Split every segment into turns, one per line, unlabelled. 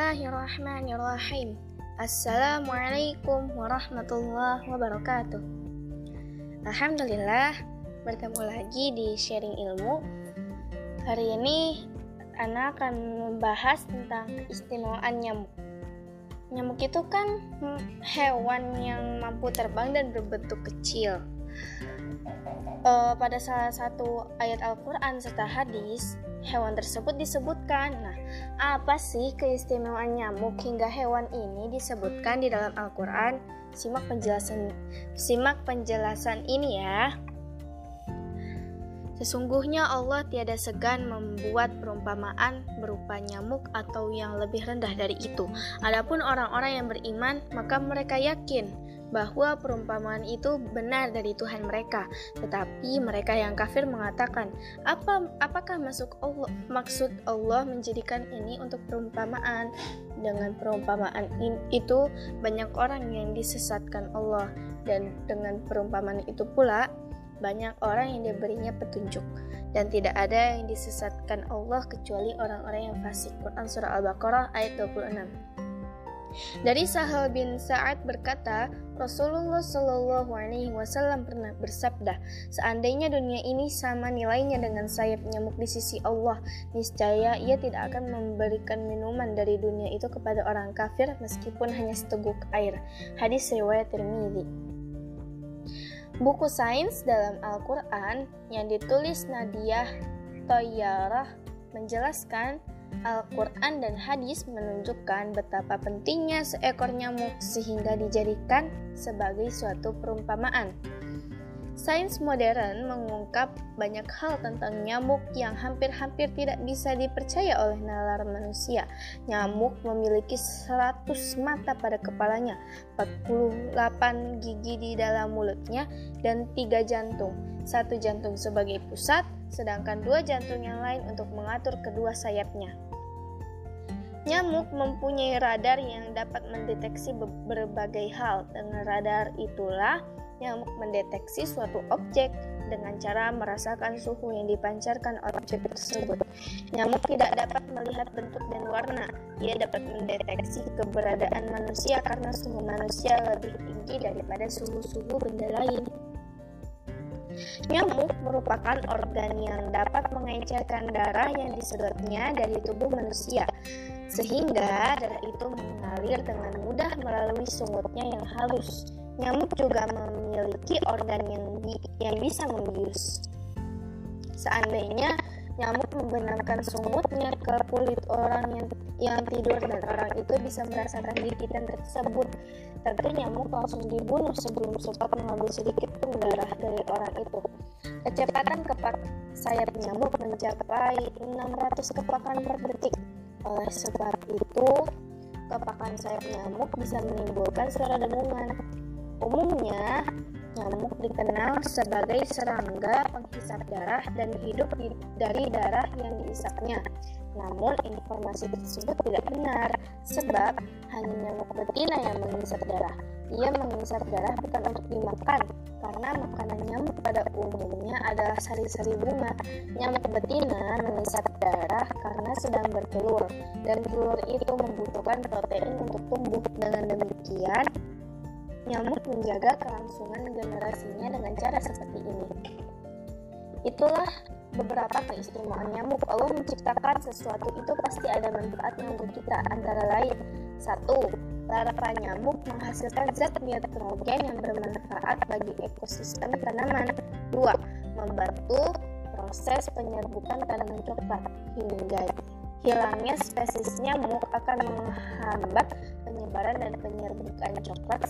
Bismillahirrahmanirrahim. Assalamualaikum warahmatullahi wabarakatuh. Alhamdulillah, bertemu lagi di sharing ilmu. Hari ini Ana akan membahas tentang istimewaan nyamuk. Nyamuk itu kan hewan yang mampu terbang dan berbentuk kecil. Uh, pada salah satu ayat Al-Quran serta hadis, hewan tersebut disebutkan. Nah, apa sih keistimewaan nyamuk hingga hewan ini disebutkan di dalam Al-Quran? Simak penjelasan, simak penjelasan ini ya. Sesungguhnya Allah tiada segan membuat perumpamaan berupa nyamuk atau yang lebih rendah dari itu. Adapun orang-orang yang beriman, maka mereka yakin bahwa perumpamaan itu benar dari Tuhan mereka. Tetapi mereka yang kafir mengatakan, apa apakah masuk Allah, maksud Allah menjadikan ini untuk perumpamaan? Dengan perumpamaan itu banyak orang yang disesatkan Allah dan dengan perumpamaan itu pula banyak orang yang diberinya petunjuk dan tidak ada yang disesatkan Allah kecuali orang-orang yang fasik. Quran surah Al-Baqarah ayat 26. Dari Sahal bin Sa'ad berkata, Rasulullah Shallallahu Alaihi Wasallam pernah bersabda, seandainya dunia ini sama nilainya dengan sayap nyamuk di sisi Allah, niscaya ia tidak akan memberikan minuman dari dunia itu kepada orang kafir meskipun hanya seteguk air. Hadis riwayat Tirmidzi. Buku sains dalam Al-Quran yang ditulis Nadia Toyarah menjelaskan Al-Quran dan hadis menunjukkan betapa pentingnya seekor nyamuk sehingga dijadikan sebagai suatu perumpamaan. Sains modern mengungkap banyak hal tentang nyamuk yang hampir-hampir tidak bisa dipercaya oleh nalar manusia. Nyamuk memiliki 100 mata pada kepalanya, 48 gigi di dalam mulutnya, dan 3 jantung. Satu jantung sebagai pusat, sedangkan dua jantung yang lain untuk mengatur kedua sayapnya. Nyamuk mempunyai radar yang dapat mendeteksi berbagai hal. Dengan radar itulah nyamuk mendeteksi suatu objek dengan cara merasakan suhu yang dipancarkan oleh objek tersebut. Nyamuk tidak dapat melihat bentuk dan warna. Ia dapat mendeteksi keberadaan manusia karena suhu manusia lebih tinggi daripada suhu-suhu benda lain. Nyamuk merupakan organ yang dapat mengencerkan darah yang disedotnya dari tubuh manusia sehingga darah itu mengalir dengan mudah melalui sungutnya yang halus. Nyamuk juga memiliki organ yang, yang bisa membius. Seandainya nyamuk membenamkan sungutnya ke kulit orang yang, yang tidur dan orang itu bisa merasakan gigitan tersebut, tentu nyamuk langsung dibunuh sebelum sempat mengambil sedikit pun darah dari orang itu. Kecepatan kepak sayap nyamuk mencapai 600 kepakan per detik. Oleh sebab itu, kepakan sayap nyamuk bisa menimbulkan suara dengungan. Umumnya, nyamuk dikenal sebagai serangga penghisap darah dan hidup dari darah yang diisapnya. Namun informasi tersebut tidak benar sebab hanya nyamuk betina yang menghisap darah. Ia menghisap darah bukan untuk dimakan karena makanan nyamuk pada umumnya adalah sari-sari bunga. Nyamuk betina menghisap darah karena sedang bertelur dan telur itu membutuhkan protein untuk tumbuh. Dengan demikian, nyamuk menjaga kelangsungan generasinya dengan cara seperti ini. Itulah beberapa keistimewaan nyamuk. Allah menciptakan sesuatu itu pasti ada manfaatnya untuk kita. Antara lain, satu, larva nyamuk menghasilkan zat nitrogen yang bermanfaat bagi ekosistem tanaman. Dua, membantu proses penyerbukan tanaman coklat hingga hilangnya spesies nyamuk akan menghambat penyebaran dan penyerbukan coklat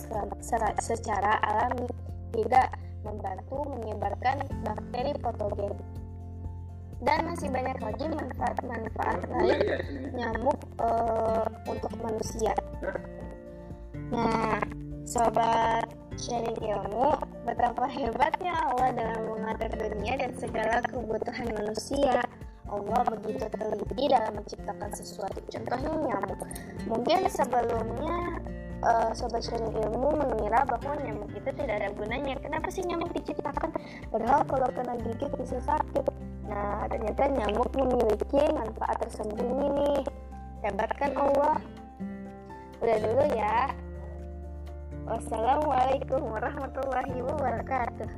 secara alami. Tidak membantu menyebarkan bakteri patogen dan masih banyak lagi manfaat-manfaat lain nyamuk uh, untuk manusia. Nah, sobat sharing ilmu, betapa hebatnya Allah dalam mengatur dunia dan segala kebutuhan manusia. Allah begitu teliti dalam menciptakan sesuatu. Contohnya nyamuk. Mungkin sebelumnya uh, sobat sharing ilmu mengira bahwa nyamuk itu tidak ada gunanya. Kenapa sih nyamuk diciptakan? Padahal kalau kena gigit bisa sakit. Nah, ternyata nyamuk memiliki manfaat tersembunyi nih. Hebat kan Allah? Udah dulu ya. Wassalamualaikum warahmatullahi wabarakatuh.